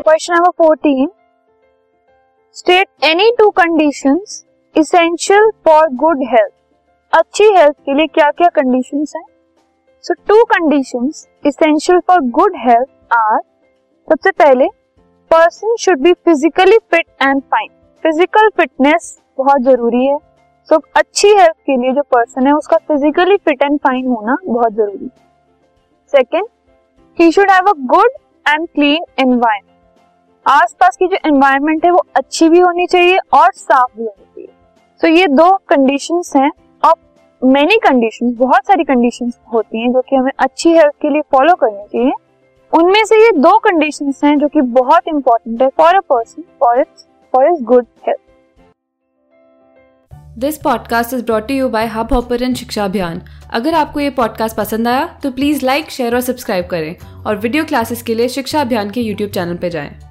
Question number fourteen. State any two condition essential for good health अच्छी health के लिए क्या क्या कंडीशन है? So two condition essential for good health are सबसे पहले person should be physically fit and fine physical fitness बहुत ज़रूरी है। सो so, अच्छी हेल्थ के लिए जो पर्सन है उसका फिजिकली फिट एंड फाइन होना बहुत ज़रूरी है। Second he should have a good and clean environment आसपास की जो एनवायरमेंट है वो अच्छी भी होनी चाहिए और साफ़ भी होनी चाहिए। सो so, ये दो कंडीशन हैं और मेनी कंडीशन बहुत सारी कंडीशन होती हैं जो कि हमें अच्छी हेल्थ के लिए फॉलो करनी चाहिए। उनमें से ये दो कंडीशन हैं जो कि बहुत इंपॉर्टेंट है for a person for it's for is good health this podcast is brought you by Hubhopper शिक्षा अभियान अगर आपको ये पॉडकास्ट पसंद आया तो प्लीज़ लाइक शेयर और सब्सक्राइब करें। और वीडियो क्लासेस के लिए शिक्षा अभियान के यूट्यूब चैनल पर जाएँ।